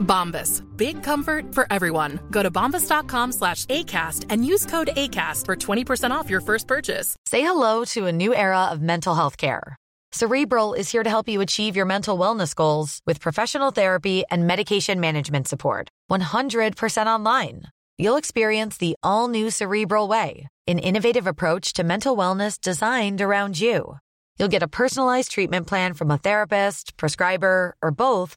Bombas. Big comfort for everyone. Go to bombas.com slash ACAST and use code ACAST for 20% off your first purchase. Say hello to a new era of mental health care. Cerebral is here to help you achieve your mental wellness goals with professional therapy and medication management support. 100% online. You'll experience the all new Cerebral Way, an innovative approach to mental wellness designed around you. You'll get a personalized treatment plan from a therapist, prescriber, or both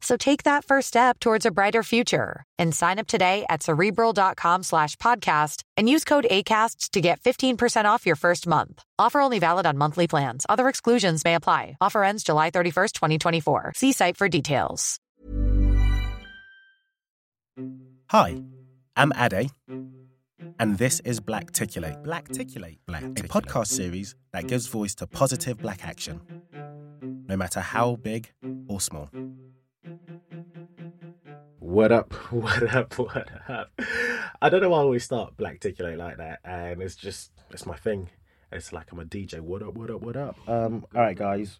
So take that first step towards a brighter future and sign up today at cerebral.com slash podcast and use code ACAST to get 15% off your first month. Offer only valid on monthly plans. Other exclusions may apply. Offer ends July 31st, 2024. See site for details. Hi, I'm Ade, and this is Blackticulate. Blackticulate, a podcast series that gives voice to positive black action, no matter how big or small. What up? What up? What up? I don't know why I always start Blackticulate like that, and it's just it's my thing. It's like I'm a DJ. What up? What up? What up? Um. All right, guys.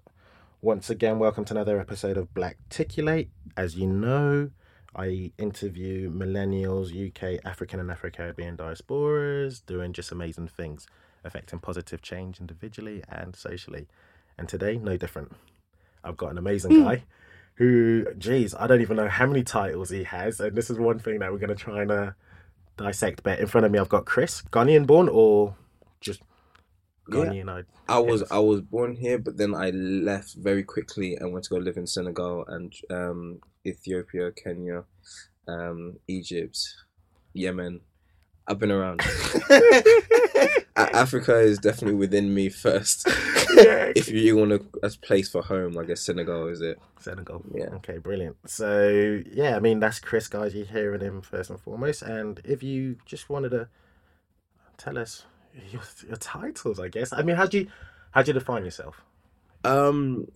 Once again, welcome to another episode of Black Blackticulate. As you know, I interview millennials, UK, African, and Afro Caribbean diasporas doing just amazing things, affecting positive change individually and socially. And today, no different. I've got an amazing guy who, geez, I don't even know how many titles he has. And this is one thing that we're going to try and uh, dissect. But in front of me, I've got Chris, Ghanaian born or just Yeah. Ghanaian? I was I was born here, but then I left very quickly and went to go live in Senegal and um, Ethiopia, Kenya, um, Egypt, Yemen. I've been around. Africa is definitely within me first. if you want a, a place for home, I guess Senegal is it. Senegal. Yeah. Okay, brilliant. So yeah, I mean that's Chris, guys. You're hearing him first and foremost. And if you just wanted to tell us your, your titles, I guess. I mean, how do you how do you define yourself? Um,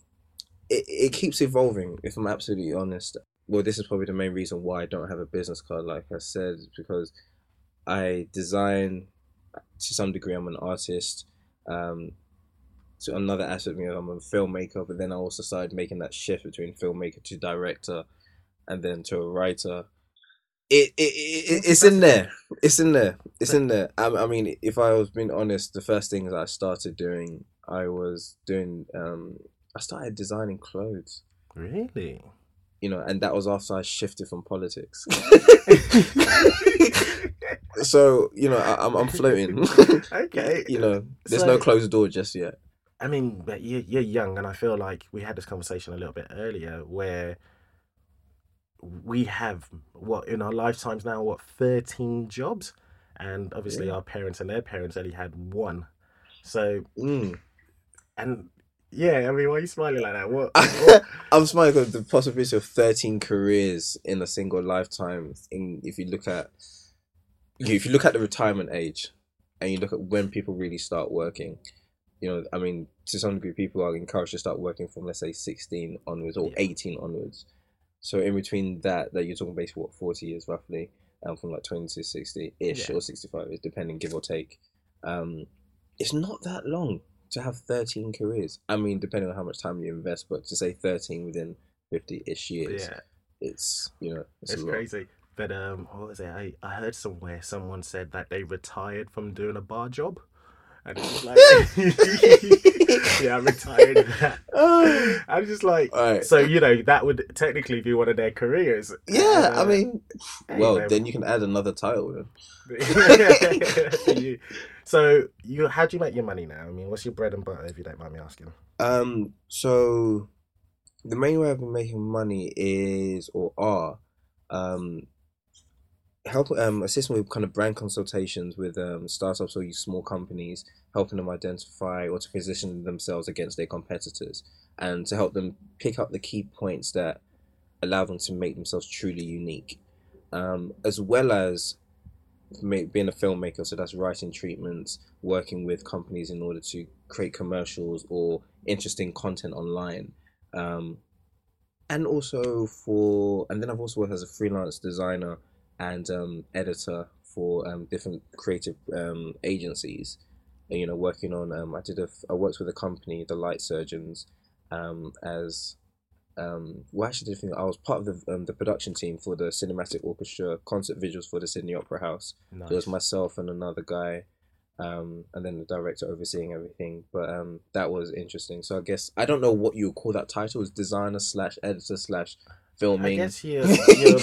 it, it keeps evolving. If I'm absolutely honest, well, this is probably the main reason why I don't have a business card. Like I said, because I design to some degree. I'm an artist. Um, so another aspect of me, I'm a filmmaker. But then I also started making that shift between filmmaker to director, and then to a writer. It, it, it it's in there. It's in there. It's in there. I, I mean, if I was being honest, the first things I started doing, I was doing. Um, I started designing clothes. Really? You know, and that was after I shifted from politics. so you know, I, I'm I'm floating. Okay. you know, there's no closed door just yet. I mean, but you're, you're young, and I feel like we had this conversation a little bit earlier where we have what in our lifetimes now, what, 13 jobs? And obviously, Yeah. our parents and their parents only had one. So, Mm. and yeah, I mean, why are you smiling like that? What? what- I'm smiling because the possibility of 13 careers in a single lifetime. In if you look at, if you look at the retirement age, and you look at when people really start working, you know, I mean, to some degree, people are encouraged to start working from let's say 16 onwards or Yeah. 18 onwards. So in between that, that you're talking basically what 40 years roughly, um, from like 20 to 60 ish Yeah. or 65, is depending, give or take. Um, it's not that long to have 13 careers. I mean, depending on how much time you invest, but to say 13 within 50 ish years, yeah, it's, you know, it's, it's crazy. But um, what was it? I, I heard somewhere someone said that they retired from doing a bar job. And it's like, yeah, I'm retired. of that. I'm just like, Alright. so you know, that would technically be one of their careers. Yeah, And, I uh, mean, well, then you can add another title. So you, how do you make your money now? I mean, what's your bread and butter, if you don't mind me asking? Um, so the main way I've been making money is or are um help um assisting with kind of brand consultations with um startups or small companies, helping them identify or to position themselves against their competitors, and to help them pick up the key points that allow them to make themselves truly unique, um, as well as being a filmmaker. So that's writing treatments, working with companies in order to create commercials or interesting content online. Um, and also for, and then I've also worked as a freelance designer and um, editor for um, different creative um, agencies. You know, working on, um, I did a, I worked with a company, the Light Surgeons, um, as um, well, actually, did I was part of the um, the production team for the cinematic orchestra concert visuals for the Sydney Opera House. Nice. So it was myself and another guy, um, and then the director overseeing everything. But um, that was interesting. So I guess I don't know what you would call that title. Is designer slash editor slash filming. I guess you're, you're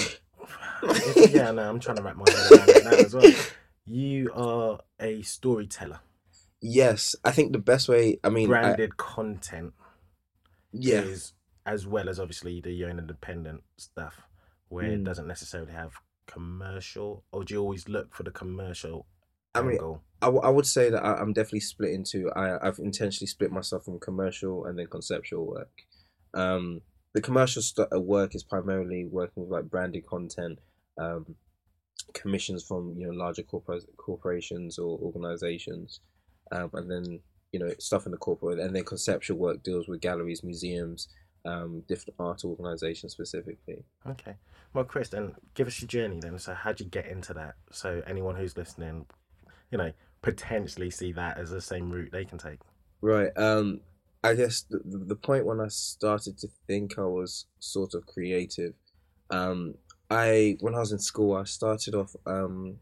if- yeah, no, I'm trying to wrap my head around it now as well. You are a storyteller, Yes, I think the best way. I mean, I- branded content yeah, is as well as obviously the your own independent stuff where it Mm. doesn't necessarily have commercial, or do you always look for the commercial I mean, angle? I, w- I would say that I, I'm definitely split into. I I've intentionally split myself from commercial and then conceptual work. Um, the commercial st- uh, work is primarily working with like branded content, um, commissions from you know larger corpor- corporations or organizations, um, and then you know stuff in the corporate, and then conceptual work deals with galleries, museums, um, different art organizations specifically. Okay. Well, Chris, then give us your journey then. So, how'd you get into that? So, anyone who's listening, you know, potentially see that as the same route they can take. Right. Um, I guess the, the point when I started to think I was sort of creative, um, I when I was in school, I started off. Um,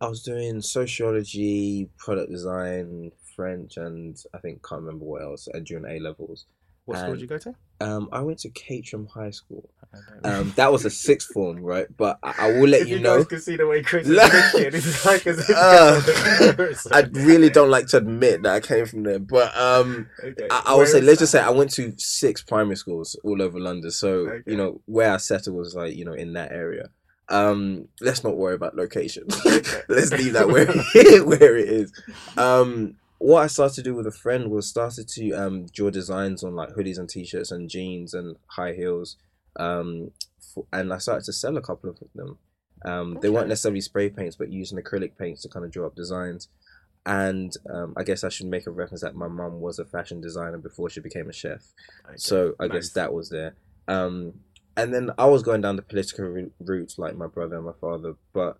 I was doing sociology, product design, French, and I think can't remember what else. uh, During A levels, What school And- did you go to? Um, I went to Caterham High School. I don't know. Um, that was a sixth form, right? But I, I will let if you, you know. guys can see the way Chris is thinking, like as Uh, I really don't like to admit that I came from there, but um, Okay. I, I would say let's just say? I went to six primary schools all over London. So Okay. you know where I settled was like you know in that area. Um, let's not worry about location. Okay. let's leave that where where it is. Um, what I started to do with a friend was started to um draw designs on like hoodies and t-shirts and jeans and high heels. Um, for, and I started to sell a couple of them. Um, they weren't necessarily spray paints, but using acrylic paints to kind of draw up designs. And um, I guess I should make a reference that my mum was a fashion designer before she became a chef. Okay, So I nice. guess that was there. Um, and then I was going down the political route like my brother and my father, but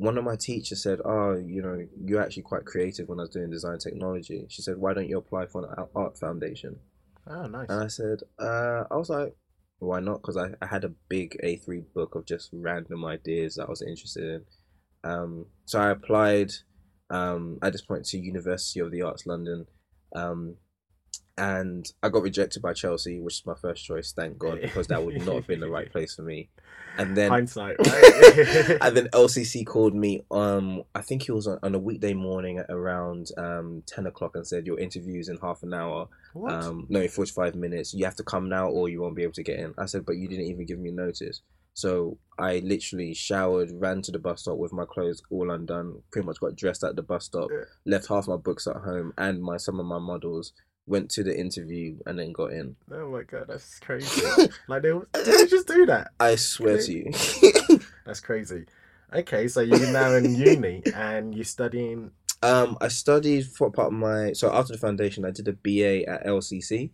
one of my teachers said, "Oh, you know, you're actually quite creative." When I was doing design technology, she said, "Why don't you apply for an art- foundation?" Oh, nice. And I said, uh, "I was like, why not?" Because I, I had a big A3 book of just random ideas that I was interested in. Um, so I applied um, at this point to University of the Arts London, um, and I got rejected by Chelsea, which is my first choice. Thank God, because that would not have been the right place for me. And then Hindsight, right? and then LCC called me. Um, I think it was on, on a weekday morning at around um ten o'clock and said your interview's in half an hour. what? Um, no, forty five minutes. You have to come now, or you won't be able to get in. I said, but you didn't even give me notice. So I literally showered, ran to the bus stop with my clothes all undone. Pretty much got dressed at the bus stop. Yeah. Left half my books at home and my some of my models. Went to the interview and then got in. oh my god, that's crazy. like, they, did they just do that? I swear to you. That's crazy. Okay, so you're now in uni and you're studying. Um, I studied for part of my so after the foundation, I did a BA at LCC,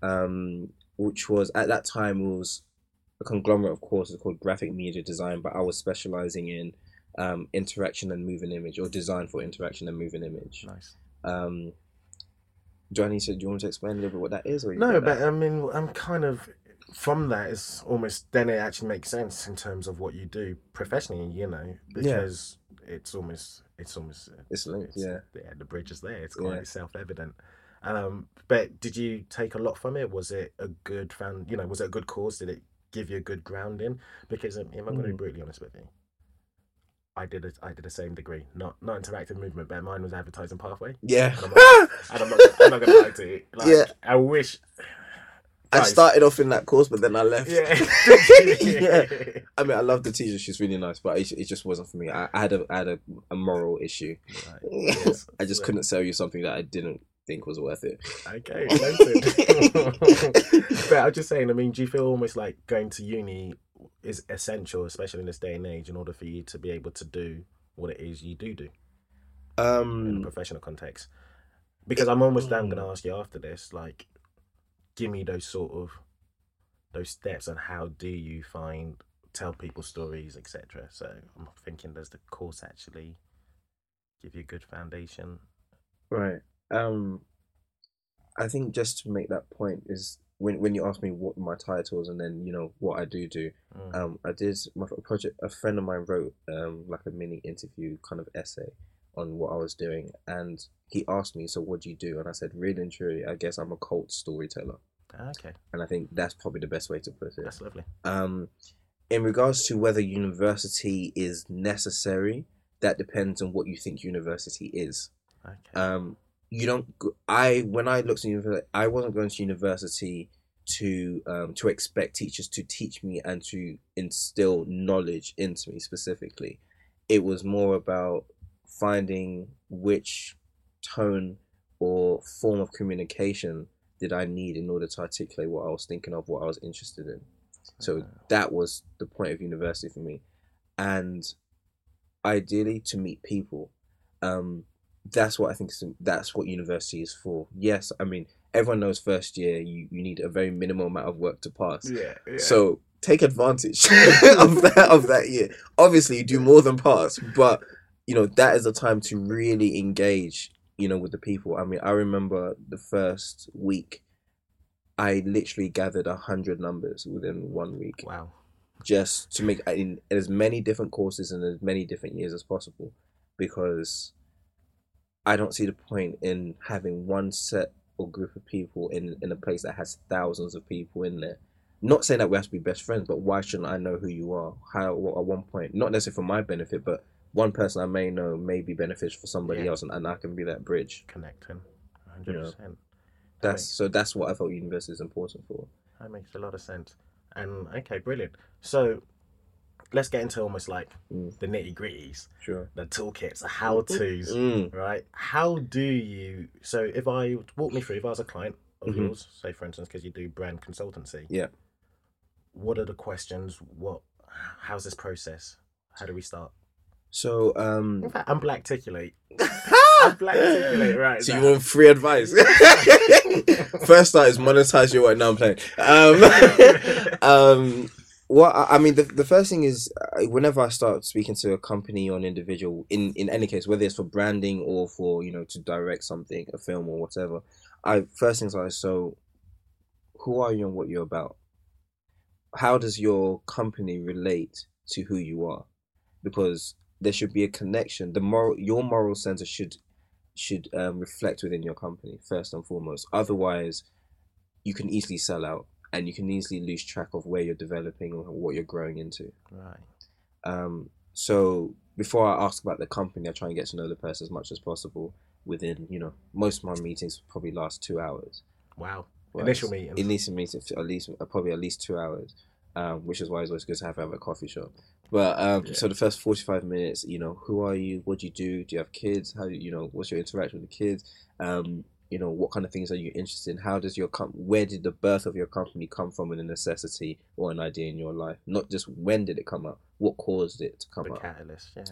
um, which was at that time was a conglomerate of courses called graphic media design, but I was specializing in um, interaction and moving image or design for interaction and moving image. Nice. Um, need to? Do you want to explain a little bit what that is? Or No, but that? I mean, I'm kind of from that. It's almost then it actually makes sense in terms of what you do professionally. You know, Yeah. because it's almost it's almost uh, It's linked, yeah. yeah. The bridge is there. It's quite Yeah. self evident. Um, but did you take a lot from it? Was it a good found? You know, was it a good course? Did it give you a good grounding? Because um, if I'm going to be Mm. brutally honest with you, I did a, I did the same degree, not not interactive movement, but mine was advertising pathway. yeah. And I'm not, and I'm not, I'm not gonna lie to you. Like, Yeah. I wish I started off in that course, but then I left. Yeah. Yeah. I mean, I love the teacher; she's really nice, but it, it just wasn't for me. I, I had a I had a, a moral issue. Right. Yes. I just couldn't sell you something that I didn't think was worth it. Okay, noted. but I'm just saying. I mean, do you feel almost like going to uni is essential, especially in this day and age, in order for you to be able to do what it is you do do in a Um, professional context? Because I'm almost down going to ask you after this, like, give me those sort of those steps and how do you find tell people stories, etc. So I'm thinking, does the course actually give you a good foundation? right. Um, I think just to make that point is when when you ask me what my titles and then you know what I do do. Mm. Um, I did my project. A friend of mine wrote um like a mini interview kind of essay on what I was doing, and he asked me, "So what do you do?" And I said, "Really and truly, I guess I'm a cult storyteller." okay, And I think that's probably the best way to put it. that's lovely. Um, in regards to whether university is necessary, that depends on what you think university is. Okay. Um, you don't. I when I looked at university, I wasn't going to university to um, to expect teachers to teach me and to instill knowledge into me specifically. It was more about finding which tone or form of communication did I need in order to articulate what I was thinking of, what I was interested in. So that was the point of university for me, and ideally to meet people. Um, that's what I think. is- That's what university is for. Yes, I mean everyone knows first year you, you need a very minimal amount of work to pass. yeah, yeah. So take advantage of that of that year. Obviously, you do more than pass, but you know that is the time to really engage. You know, with the people. I mean, I remember the first week. I literally gathered a hundred numbers within one week, wow. just to make in as many different courses and as many different years as possible, because I don't see the point in having one set or group of people in in a place that has thousands of people in there. Not saying that we have to be best friends, but why shouldn't I know who you are? How at one point, not necessarily for my benefit, but one person I may know may be beneficial for somebody Yeah. else, and, and I can be that bridge. Connecting, hundred Yeah. percent. That's so. That's what I felt university is important for. That makes a lot of sense. And okay, brilliant. So let's get into almost like Mm. the nitty gritties, Sure. the toolkits, the how tos, Mm. right? How do you? So if I walk me through, if I was a client of Mhm. yours, say for instance, because you do brand consultancy, Yeah. what are the questions? What? How's this process? How do we start? So um. In fact, I'm black ticulate. I'm black ticulate, right? So now. you want free advice? First start is monetize your work. Now I'm playing. Um, um, what I I mean, the, the first thing is uh, whenever I start speaking to a company or an individual, in in any case, whether it's for branding or for you know to direct something, a film or whatever, I first things are so, who are you and what you're about? How does your company relate to who you are? Because there should be a connection. The moral, your moral center should should um, reflect within your company first and foremost. Otherwise, you can easily sell out and you can easily lose track of where you're developing or what you're growing into. right. Um, so before I ask about the company, I try and get to know the person as much as possible. Within you know, most of my meetings probably last two hours. Wow. Right. Initial meetings. Initial meetings at least uh, probably at least two hours, um, which is why it's always good to have, a coffee shop. But um, Yeah. so the first forty five minutes, you know, who are you? What do you do? Do you have kids? How do you, you know? What's your interaction with the kids? Um, you know, what kind of things are you interested in? How does your com- where did the birth of your company come from in a necessity or an idea in your life? Not just when did it come up, what caused it to come the up? catalyst. Yeah.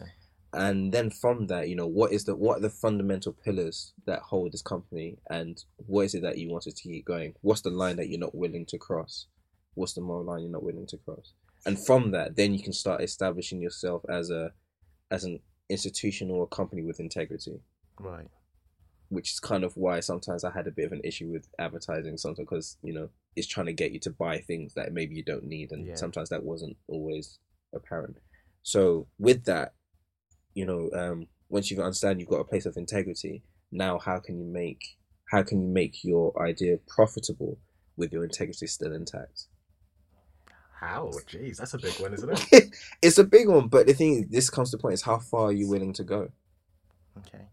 and then from that you know what is the what are the fundamental pillars that hold this company and what is it that you wanted to keep going what's the line that you're not willing to cross what's the moral line you're not willing to cross and from that then you can start establishing yourself as a as an institution or a company with integrity Right. Which is kind of why sometimes I had a bit of an issue with advertising sometimes because you know it's trying to get you to buy things that maybe you don't need and Yeah. sometimes that wasn't always apparent so with that you know um once you understand you've got a place of integrity now how can you make how can you make your idea profitable with your integrity still intact How? Jeez, that's a big one, isn't it? it's a big one but the thing is this comes to the point is how far are you willing to go Okay.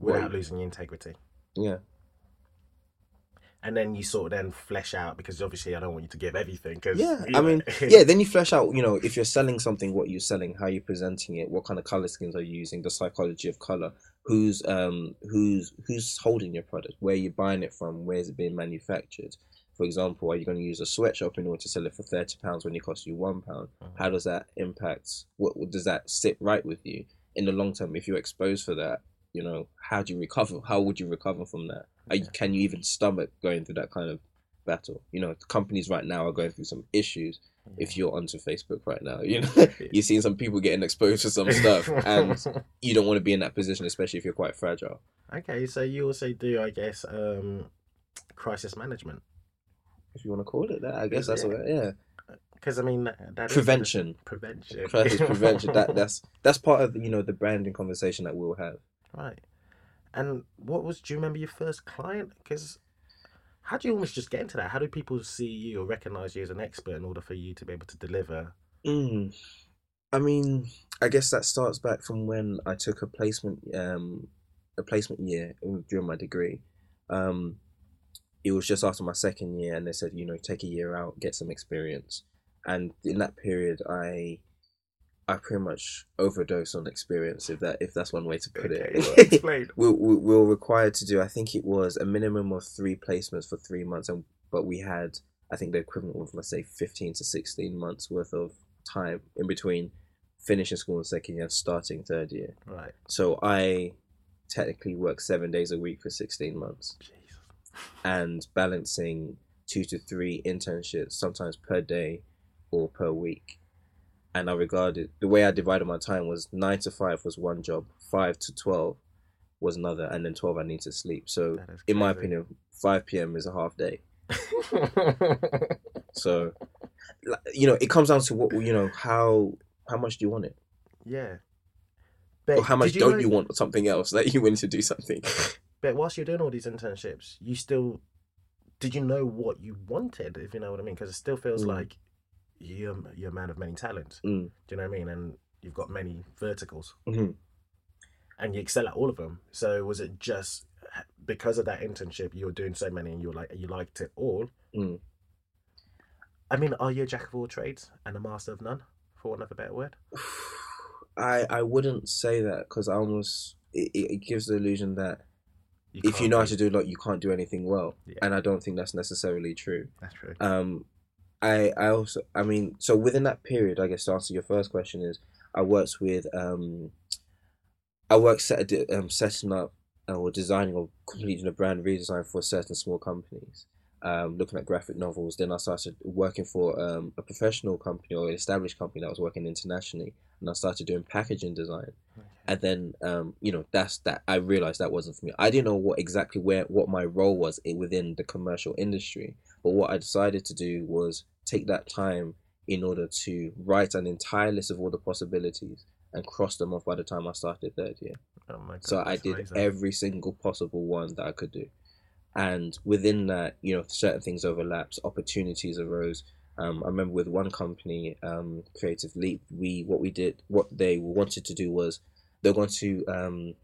Without losing your integrity. yeah and then you sort of then flesh out because obviously I don't want you to give everything. Cause, Yeah, I know- mean, yeah. Then you flesh out, you know, if you're selling something, what you're selling, how you're presenting it, what kind of color schemes are you using, the psychology of color, who's um who's who's holding your product, where you're buying it from, where is it being manufactured. For example, are you going to use a sweatshop in order to sell it for thirty pounds when it costs you one pound? How does that impact? What what- does that sit right with you in the long term? If you're exposed for that, you know, how do you recover? How would you recover from that? Are you, can you even stomach going through that kind of battle? You know, companies right now are going through some issues. If you're onto Facebook right now, you know, you're seeing some people getting exposed to some stuff, and you don't want to be in that position, especially if you're quite fragile. okay, so you also do, I guess, um, crisis management. If you want to call it that, I guess that's it? what. Yeah, Because I mean, that, that is- Prevention. prevention, crisis prevention. That that's that's part of you know the branding conversation that we'll have. Right. And what was? Do you remember your first client? Because how do you almost just get into that? How do people see you or recognize you as an expert in order for you to be able to deliver? Mm. I mean, I guess that starts back from when I took a placement, um, a placement year during my degree. Um, it was just after my second year, and they said, you know, take a year out, get some experience. And in that period, I, I pretty much overdose on experience, if that if that's one way to put Okay, it. explain. we, we, we were required to do i think it was a minimum of three placements for three months and but we had i think the equivalent of let's say 15 to 16 months worth of time in between finishing school in second year and starting third year Right. so i technically worked seven days a week for 16 months Jesus. and balancing two to three internships sometimes per day or per week and i regarded the way i divided my time was nine to five was one job five to 12 was another and then 12 i need to sleep so in my opinion 5 p.m is a half day so you know it comes down to what you know how how much do you want it yeah. or how much did don't know- you want something else that you want to do something But whilst you're doing all these internships, you still did you know what you wanted? If you know what I mean, because it still feels Mm. like you're you're a man of many talents. Mm. Do you know what I mean? And you've got many verticals, Mhm. and you excel at all of them. So was it just because of that internship you were doing so many, and you were like you liked it all? Mm. I mean, are you a jack of all trades and a master of none, for want of a better word? I I wouldn't say that because I almost it, it gives the illusion that if you know how to do a lot, you can't do anything well, Yeah. and I don't think that's necessarily true. that's true. Um, I I also I mean so within that period, I guess to answer your first question is I worked with um, I worked set um setting up uh, or designing or completing a brand redesign for certain small companies. Um, looking at graphic novels, then I started working for um, a professional company or an established company that was working internationally, and I started doing packaging design. And then um, you know that's that i realized that wasn't for me. I didn't know what exactly where what my role was within the commercial industry. But what i decided to do was take that time in order to write an entire list of all the possibilities and cross them off by the time i started third year Oh my god! so I did amazing. every single possible one that I could do. And within that, you know, certain things overlapped, opportunities arose. Um, I remember with one company, um, Creative Leap, we what we did, what they wanted to do was they're going to um,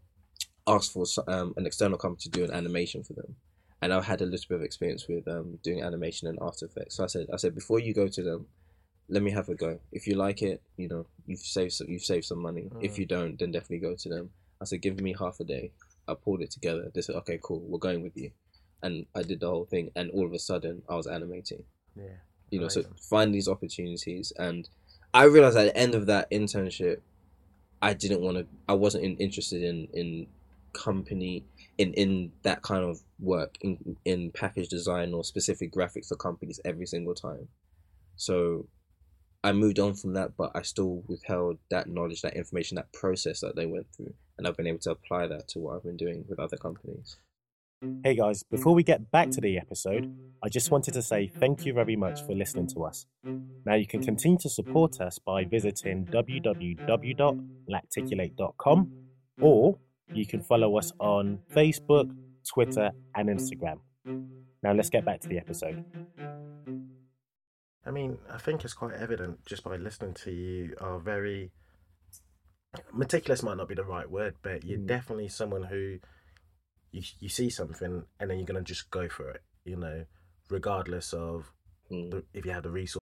ask for um, an external company to do an animation for them. And I had a little bit of experience with um, doing animation and After Effects. So I said, I said, before you go to them, let me have a go. If you like it, you know, you've saved some, you've saved some money. If you don't, then definitely go to them. I said, give me half a day. I pulled it together. They said, okay, cool, we're going with you. And I did the whole thing. And all of a sudden, I was animating. yeah. You know, so find these opportunities. And I realized at the end of that internship, I didn't want to, I wasn't in, interested in, in company, in, in that kind of work, in, in package design or specific graphics for companies every single time. So I moved on from that, but I still withheld that knowledge, that information, that process that they went through, and I've been able to apply that to what I've been doing with other companies. Hey guys, before we get back to the episode, I just wanted to say thank you very much for listening to us. Now you can continue to support us by visiting www.blackticulate.com or you can follow us on Facebook, Twitter, and Instagram. Now let's get back to the episode. I mean, I think it's quite evident just by listening to you are very meticulous might not be the right word, but you're Mm. definitely someone who you you see something and then you're gonna just go for it. you know, regardless of Mm. the, if you have the resource.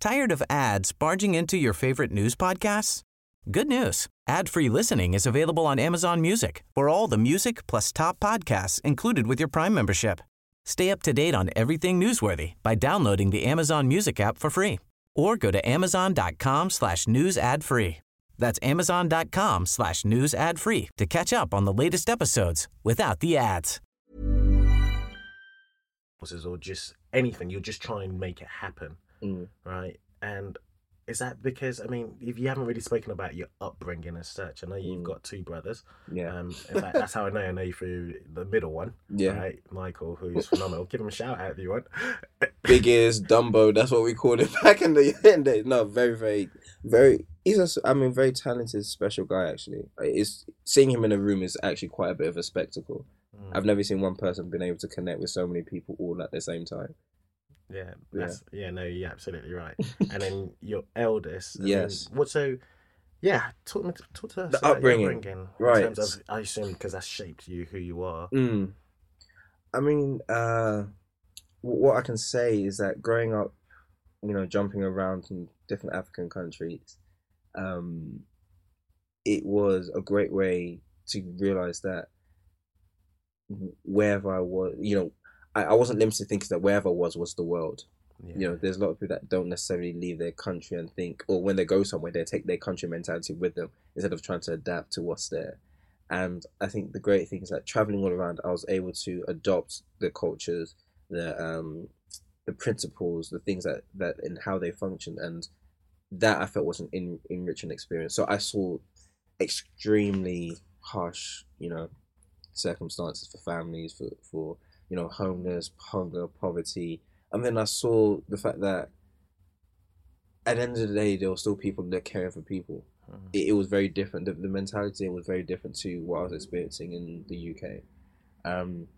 Tired of ads barging into your favorite news podcasts? Good news. Ad-free listening is available on Amazon Music for all the music plus top podcasts included with your Prime membership. Stay up to date on everything newsworthy by downloading the Amazon Music app for free or go to amazon.com slash news ad free. That's amazon.com slash news ad free to catch up on the latest episodes without the ads. or just anything. You'll just try and make it happen, Mm. right? And is that because I mean, if you haven't really spoken about your upbringing as such, I know you've Mm. got two brothers. Yeah. Um, in fact, that's how I know I know you through the middle one. Yeah. Right, Michael, who's phenomenal. Give him a shout out if you want. Big ears, Dumbo. That's what we called him back in the the No, very, very, very. He's a, I mean, very talented, special guy. Actually, it's seeing him in a room is actually quite a bit of a spectacle. Mm. I've never seen one person been able to connect with so many people all at the same time. Yeah, Yeah. that's, yeah, no, you're absolutely right. and then your eldest, Yes. what so? Yeah, talk me, talk to us The about your upbringing, upbringing, right. In terms of, I assume because that shaped you who you are. Mm. I mean, uh, what I can say is that growing up, you know, jumping around in different African countries, um, it was a great way to realize that wherever I was, you know, I, I wasn't limited to thinking that wherever I was was the world. Yeah. You know, there's a lot of people that don't necessarily leave their country and think, or when they go somewhere, they take their country mentality with them instead of trying to adapt to what's there. And I think the great thing is that traveling all around, I was able to adopt the cultures, the um, the principles, the things that that and how they function, and that I felt was an en- enriching experience. So I saw extremely harsh, you know, circumstances for families, for for you know, homeless, hunger, poverty, and then I saw the fact that at the end of the day, there were still people that caring for people. Mhm. It, it was very different. The, the mentality was very different to what I was experiencing in the UK. Um,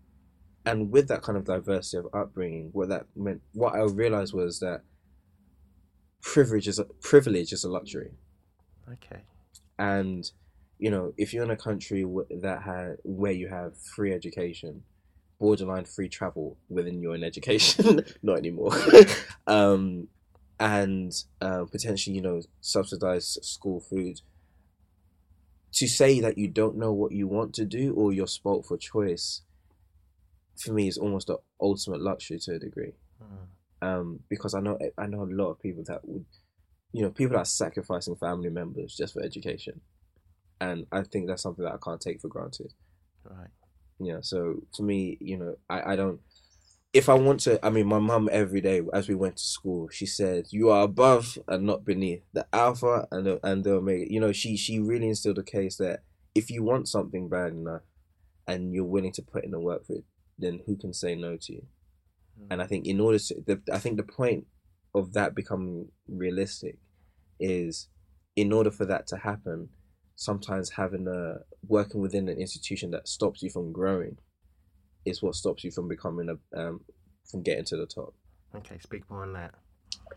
and with that kind of diversity of upbringing, what that meant, what I realized was that privilege is a, privilege is a luxury Okay. and you know if you're in a country that ha- where you have free education borderline free travel within your own education not anymore um and uh, potentially you know subsidized school food to say that you don't know what you want to do or you're spoilt for choice for me is almost the ultimate luxury to a degree Mm. um, because I know I know a lot of people that would, you know, people that are sacrificing family members just for education, and I think that's something that I can't take for granted. Right. Yeah, so to me, you know, I I don't. If I want to, I mean, my mum every day as we went to school, she said, "You are above and not beneath, the alpha and the and the omega." You know, she she really instilled a case that if you want something bad enough, and you're willing to put in the work for it, then who can say no to you? And I think in order to, the, I think the point of that becoming realistic is, in order for that to happen, sometimes having a working within an institution that stops you from growing, is what stops you from becoming a um, from getting to the top. Okay. Speak more on that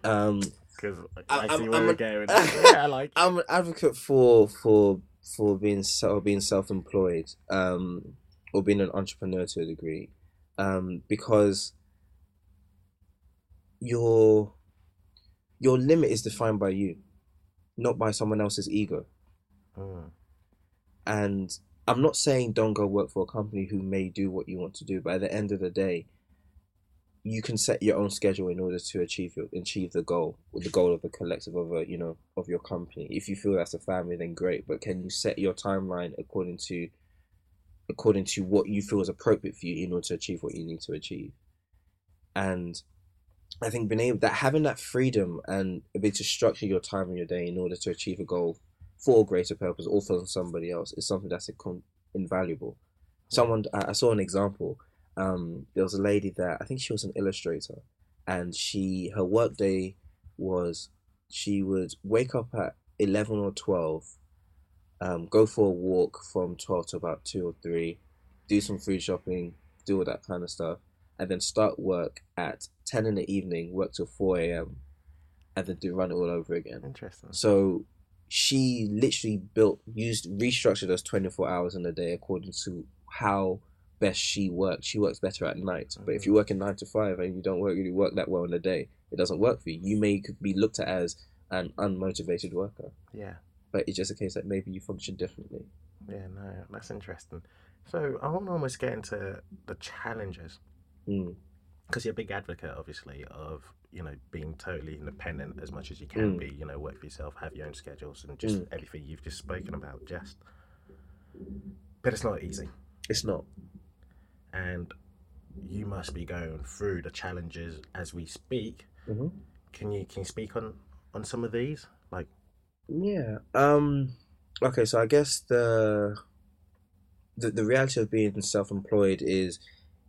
Um, because I- I, I'm- see where I'm we're a- going. yeah, I like. I'm an advocate for for for being so being self employed, um, or being an entrepreneur to a degree, um, because your your limit is defined by you, not by someone else's ego. Mm. And I'm not saying don't go work for a company who may do what you want to do, but at the end of the day, you can set your own schedule in order to achieve your achieve the goal, or the goal of the collective of a you know of your company. If you feel that's a family, then great. But can you set your timeline according to according to what you feel is appropriate for you in order to achieve what you need to achieve? And I think being able that having that freedom and ability to structure your time and your day in order to achieve a goal for a greater purpose or for somebody else is something that's invaluable. Someone I saw an example. Um, there was a lady that I think she was an illustrator, and she her work day was she would wake up at eleven or twelve, um, go for a walk from twelve to about two or three, do some food shopping, do all that kind of stuff, and then start work at 10 in the evening, work till 4 a.m., and then do run it all over again. Interesting. So she literally built, used, restructured those 24 hours in a day according to how best she works. She works better at night. But if you work in nine to five and you don't work, really work that well in the day, it doesn't work for you. You may be looked at as an unmotivated worker. Yeah. But it's just a case that maybe you function differently. Yeah, no, that's interesting. So I want to almost get into the challenges Mm. because you're a big advocate, obviously, of you know being totally independent as much as you can Mm. be. You know, work for yourself, have your own schedules, and just Mm. everything you've just spoken about. Just, but it's not easy, It's not. and you must be going through the challenges as we speak. Mhm. Can you can you speak on on some of these? Like, Yeah. Um. Okay. So I guess the the the reality of being self-employed is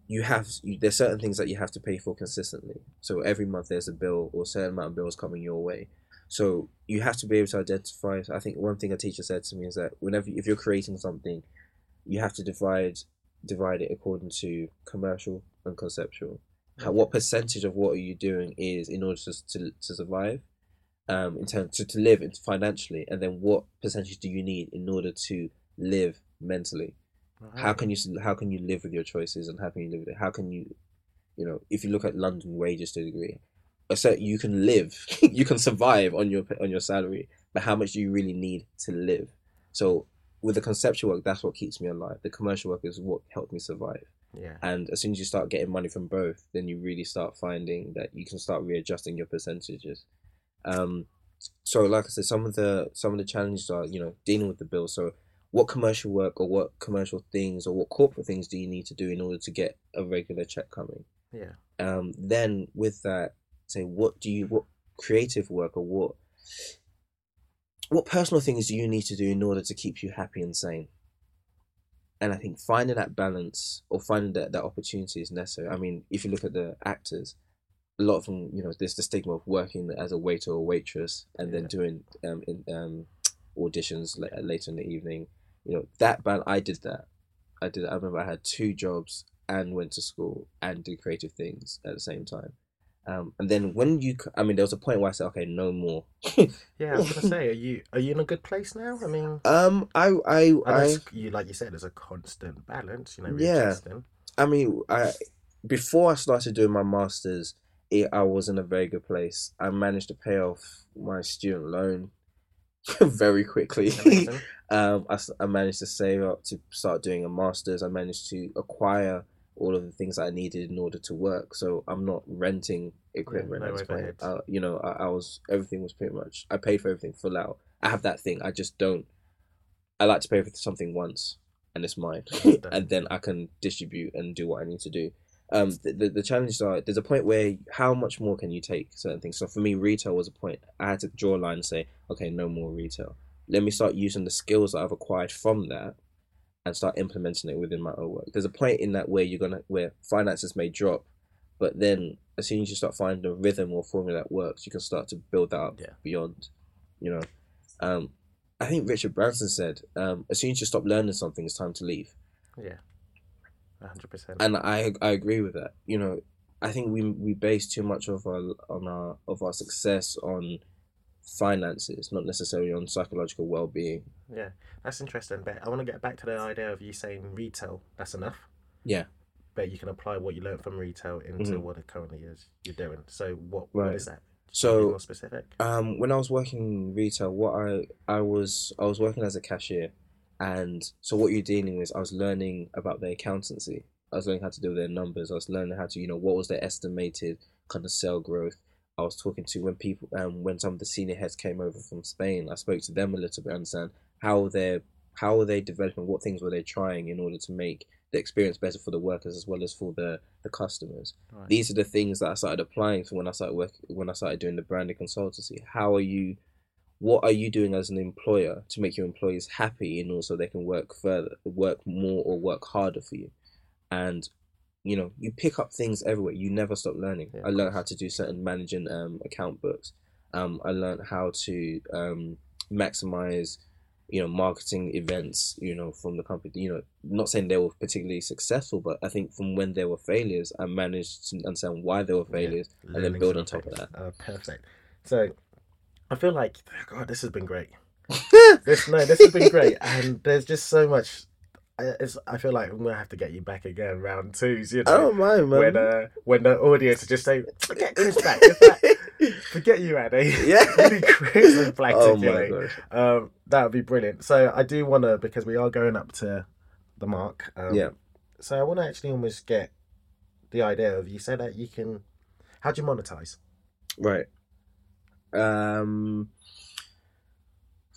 you have you, there's certain things that you have to pay for consistently. So every month there's a bill or a certain amount of bills coming your way. So you have to be able to identify. I think one thing a teacher said to me is that whenever if you're creating something, you have to divide divide it according to commercial and conceptual. How, what percentage of what are you doing is in order to to, to survive, um, in terms to, to live financially, and then what percentage do you need in order to live mentally? How can you how can you live with your choices, and how can you live with it? How can you, you know, if you look at London wages to a degree, so you can live, you can survive on your on your salary, but how much do you really need to live? So with the conceptual work, that's what keeps me alive. The commercial work is what helped me survive. yeah, And as soon as you start getting money from both, then you really start finding that you can start readjusting your percentages. Um, so like I said, some of the some of the challenges are you know dealing with the bill. So what commercial work or what commercial things or what corporate things do you need to do in order to get a regular check coming? yeah, Um, then with that, say what do you what creative work or what what personal things do you need to do in order to keep you happy and sane? And I think finding that balance or finding that, that opportunity is necessary. I mean, if you look at the actors, a lot of them, you know, there's the stigma of working as a waiter or waitress and then doing um, in, um, auditions later in the evening. You know, that band, I did that. I did. I remember I had two jobs and went to school and did creative things at the same time. Um, and then when you, i mean, there was a point where I said, okay, no more. yeah. I was gonna say, are you are you in a good place now? I mean, um, I, I, I know I, it's- you like you said, there's a constant balance. You know, Yeah. I mean, I before I started doing my masters, it, I was in a very good place. I managed to pay off my student loan very quickly. Um, I, I managed to save up to start doing a masters. I managed to acquire all of the things I needed in order to work. So I'm not renting equipment no at this point. Uh, you know, I, I was everything was pretty much. I paid for everything full out. I have that thing. I just don't. I like to pay for something once, and it's mine, and then I can distribute and do what I need to do. Um, the, the the challenges are there's a point where how much more can you take certain things. So for me, retail was a point. I had to draw a line and say, okay, no more retail. Let me start using the skills that I've acquired from that, and start implementing it within my own work. There's a point in that where you're gonna where finances may drop, but then as soon as you start finding a rhythm or formula that works, you can start to build that up Yeah. beyond. You know, um, I think Richard Branson said, um, as soon as you stop learning something, it's time to leave Yeah, hundred percent. and I I agree with that. You know, I think we we base too much of our on our of our success on finances, not necessarily on psychological well being. Yeah, that's interesting. But I want to get back to the idea of you saying retail. That's enough. Yeah. But you can apply what you learned from retail into Mhm. what it currently is you're doing. So what Right. what is that? So- Can you be more specific. Um, when I was working retail, what I I was I was working as a cashier, And so what you're dealing with, I was learning about their accountancy. I was learning how to do their numbers. I was learning how to, you know, what was their estimated kind of sale growth. I was talking to when people, um, when some of the senior heads came over from Spain. I spoke to them a little bit, and understand how they're, how are they developing, what things were they trying in order to make the experience better for the workers as well as for the the customers. Right. These are the things that I started applying for when I started work when I started doing the branding consultancy. How are you? What are you doing as an employer to make your employees happy and also they can work further, work more, or work harder for you? And you know, you pick up things everywhere. You never stop learning. Yeah, I learned how to do certain managing um, account books. Um, I learned how to um, maximize you know marketing events you know from the company you know not saying they were particularly successful but i think from when they were failures i managed to understand why they were failures and then build on top of that Oh, perfect. So, I feel like God, this has been great. this no, this has been great, and there's just so much. I- It's, I feel like I'm gonna have to get you back again, round twos. You know, i don't mind man when uh, when the audience just say, "Forget Chris back, back. forget you, Addy." Yeah. really Chris and Black oh my gosh Um, that would be brilliant. So I do want to because we are going up to the mark. Um, Yeah. So I want to actually almost get the idea of you said that you can. How do you monetize? right um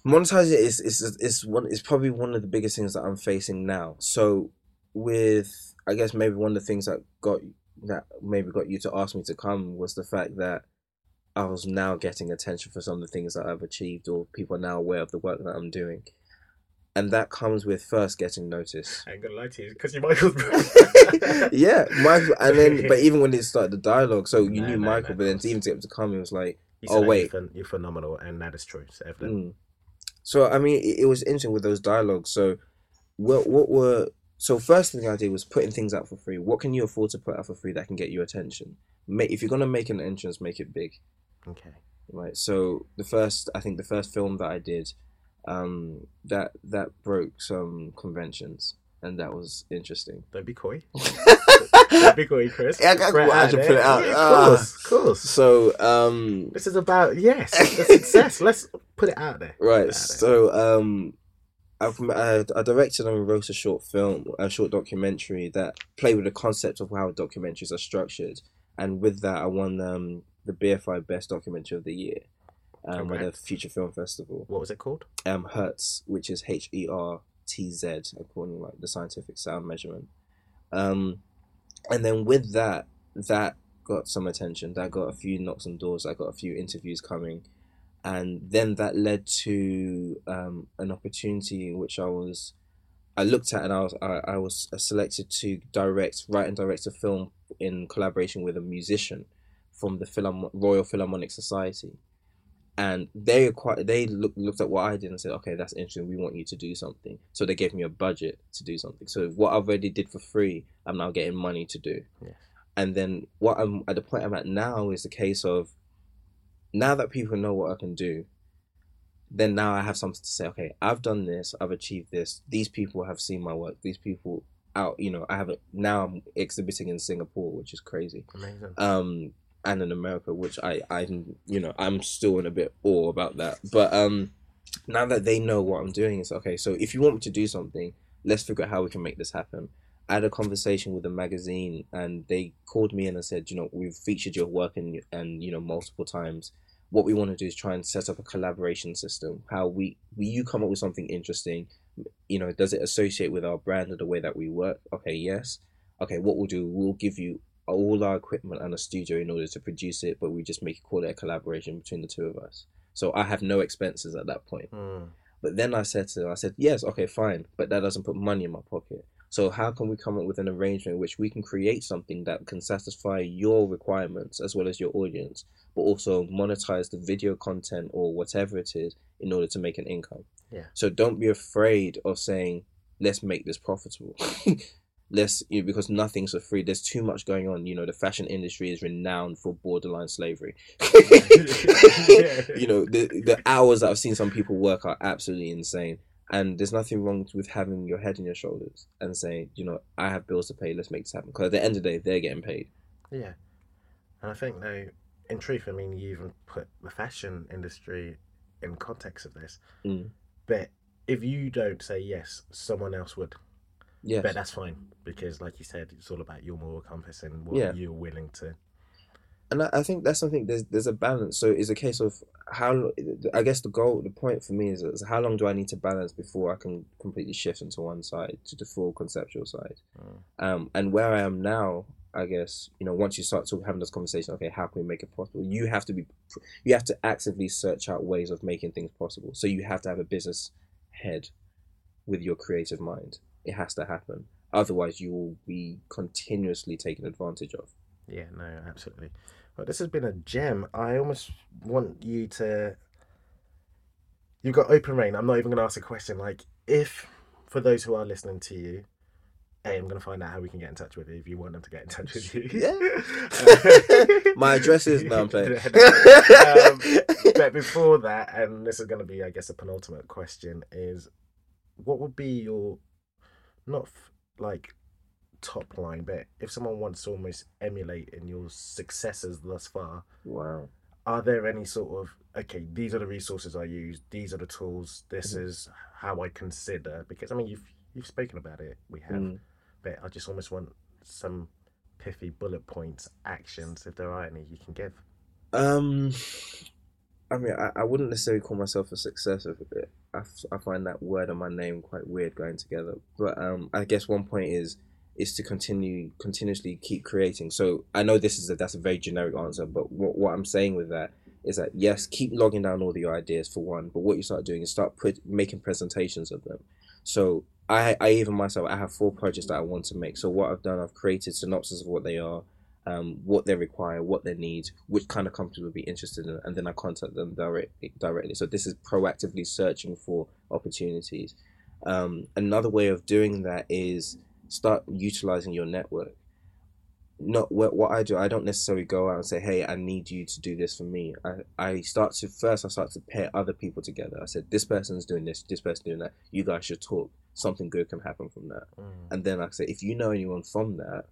monetizing is is is one is probably one of the biggest things that i'm facing now so with i guess maybe one of the things that got that maybe got you to ask me to come was the fact that I was now getting attention for some of the things that I've achieved, or people are now aware of the work that I'm doing, and that comes with first getting noticed. I ain't gonna lie to you because you're Michael's yeah, Michael, and then but even when it started the dialogue, so you No, knew no, Michael, no, but then to even to get him to come, it was like, You oh wait, you're, phen- you're phenomenal, and that is true. Mm. So I mean, it, it was interesting with those dialogues. So, what what were so first thing I did was putting things out for free. What can you afford to put out for free that can get you attention? Make if you're gonna make an entrance, make it big, Okay. right? So the first, I think the first film that I did, um, that that broke some conventions, and that was interesting. Don't be coy. Don't be coy, Chris. Yeah, I I should put it out. Yeah, Ah. of course, of course. So um, This is about yes, the success. Let's put it out there. Right. out there. So, um, I've I, I directed and wrote a short film, a short documentary that played with the concept of how documentaries are structured, and with that, I won um the BFI Best Documentary of the Year, um, at the Future Film Festival. What was it called? Um, Hertz, which is H E R T Z, according to like the scientific sound measurement. Um, and then with that, that got some attention. That got a few knocks on doors. I got a few interviews coming, and then that led to um, an opportunity in which I was, I looked at and I was I, I was selected to direct, write and direct a film in collaboration with a musician from the Philharm- Royal Philharmonic Society. And they quite they looked looked at what I did and said, okay, that's interesting. We want you to do something. So they gave me a budget to do something. So what I've already did for free, I'm now getting money to do. Yes. And then what I'm at the point I'm at now is the case of now that people know what I can do, then now I have something to say, okay, I've done this, I've achieved this, these people have seen my work, these people out, you know, I have it now I'm exhibiting in Singapore, which is crazy. Amazing. Um and in America, which I, I'm you know, I'm still in a bit awe about that. But um now that they know what I'm doing, it's okay, so if you want me to do something, let's figure out how we can make this happen. I had a conversation with a magazine and they called me in and said, you know, we've featured your work and and you know multiple times. What we want to do is try and set up a collaboration system. How we, we you come up with something interesting, you know, does it associate with our brand or the way that we work? Okay, yes. Okay, what we'll do, we'll give you all our equipment and a studio in order to produce it, but we just make it call it a collaboration between the two of us. So I have no expenses at that point. Mm. But then I said to her, I said, yes, okay, fine, but that doesn't put money in my pocket. So how can we come up with an arrangement in which we can create something that can satisfy your requirements as well as your audience, but also monetize the video content or whatever it is in order to make an income? Yeah. So don't be afraid of saying, let's make this profitable. let's you know, because nothing's for free. There's too much going on. You know, the fashion industry is renowned for borderline slavery. you know, the the hours that I've seen some people work are absolutely insane. And there's nothing wrong with having your head on your shoulders and saying, you know, I have bills to pay. Let's make this happen. Because at the end of the day, they're getting paid. Yeah. And I think though, in truth, I mean, you even put the fashion industry in context of this. Mm. But if you don't say yes, someone else would. Yes. But that's fine because, like you said, it's all about your moral compass and what Yeah. you're willing to. and I, I think that's something. There's there's a balance. So it's a case of how. I guess the goal, the point for me is, is how long do I need to balance before I can completely shift into one side to the full conceptual side. Um, and where I am now, I guess you know, once you start to having this conversation, okay, how can we make it possible? You have to be, you have to actively search out ways of making things possible. So you have to have a business head with your creative mind. It has to happen. Otherwise, you will be continuously taken advantage of. Yeah, no, absolutely. Well, this has been a gem. I almost want you to. You've got open rein. I'm not even going to ask a question. Like, if for those who are listening to you, A, I'm going to find out how we can get in touch with you if you want them to get in touch with you. Yeah. My address is. No, I'm playing. um, but before that, and this is going to be, I guess, a penultimate question: is what would be your not f- like top line, but if someone wants to almost emulate in your successes thus far, Wow. are there any sort of okay? These are the resources I use. These are the tools. This Mhm. is how I consider. Because I mean, you've you've spoken about it. We have, Mm. but I just almost want some pithy bullet points, actions, if there are any, you can give. Um, I mean, I, I wouldn't necessarily call myself a success. I, I find that word and my name quite weird going together. But um, I guess one point is is to continue continuously keep creating. So I know this is a that's a very generic answer, but what what I'm saying with that is that yes, keep logging down all your ideas for one, but what you start doing is start put making presentations of them. So I I even myself I have four projects that I want to make. So what I've done, I've created synopsis of what they are um, what they require, what they need, which kind of companies would be interested in, and then I contact them directly. Directly. So this is proactively searching for opportunities. Um, another way of doing that is start utilizing your network. Not what what I do. I don't necessarily go out and say, "Hey, I need you to do this for me." I, I start to first. I start to pair other people together. I said, "This person's doing this. This person's doing that. You guys should talk. Something good can happen from that." And then I say, if you know anyone from that,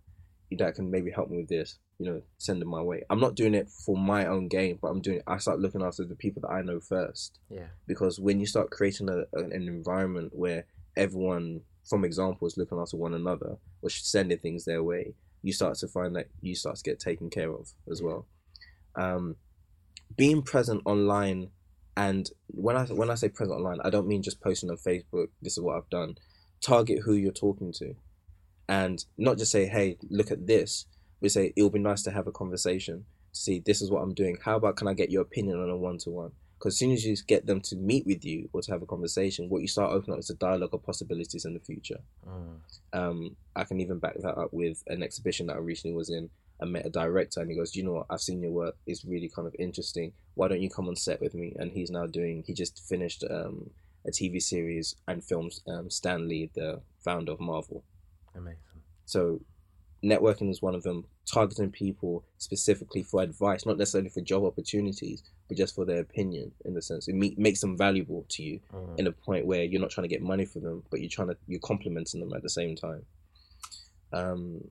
that can maybe help me with this, you know, send them my way. I'm not doing it for my own gain, but I'm doing. I start looking after the people that I know first, Yeah. because when you start creating a, an environment where everyone, from example, is looking after one another or sending things their way, you start to find that you start to get taken care of as well. Um, being present online, and when I when I say present online, I don't mean just posting on Facebook. This is what I've done. Target who you're talking to and not just say, "Hey, look at this." We say it'll be nice to have a conversation to see this is what I'm doing. How about can I get your opinion on a one to one? Because as soon as you get them to meet with you or to have a conversation, what you start opening up is a dialogue of possibilities in the future. Um, I can even back that up with an exhibition that I recently was in. I met a director and he goes, "Do you know what? I've seen your work. It's really kind of interesting. Why don't you come on set with me?" And he's now doing. He just finished um, a TV series and films. Um, Stan Lee, the founder of Marvel. Amazing. So, networking is one of them. Targeting people specifically for advice, not necessarily for job opportunities, but just for their opinion. In the sense, it me- makes them valuable to you Mm. in a point where you're not trying to get money for them, but you're trying to you're complimenting them at the same time. Um,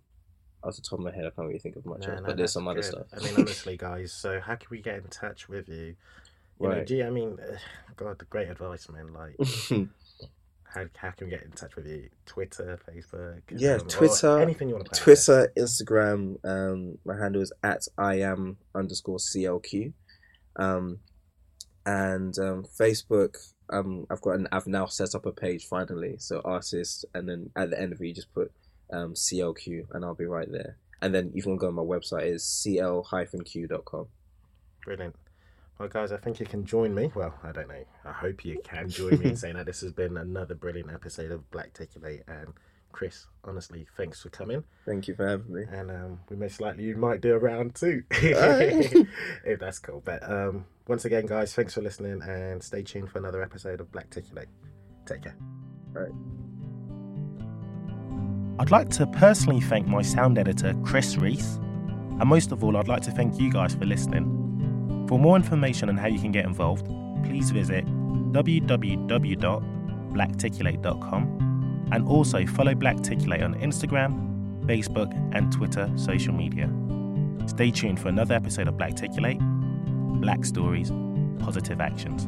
off the top of my head, I can't really think of much No, else, no, but there's some other stuff. I mean, honestly, guys. So, how can we get in touch with you? You know, Right. do you, I mean, God, the great advice, man. Like, how, how can we get in touch with you? Twitter, Facebook, yeah, um, Twitter, anything you want to. Twitter, Instagram. Um, my handle is at I am underscore CLQ. Um, and um, Facebook. Um, I've got an. I've now set up a page finally. So artist, and then at the end of it, you just put um, CLQ, and I'll be right there. And then you can go on my website is cl-q.com. Brilliant. Well, guys, I think you can join me. Well, I don't know. I hope you can join me in saying that this has been another brilliant episode of Blackticulate. And Chris, honestly, thanks for coming. Thank you for having me. And um, we most likely you might do a round two, if that's cool. But um, once again, guys, thanks for listening, and stay tuned for another episode of Blackticulate. Take care. Right. I'd like to personally thank my sound editor, Chris Reese. And most of all, I'd like to thank you guys for listening. For more information on how you can get involved, please visit www.blackticulate.com and also follow Black Blackticulate on Instagram, Facebook, and Twitter social media. Stay tuned for another episode of Black Blackticulate Black Stories, Positive Actions.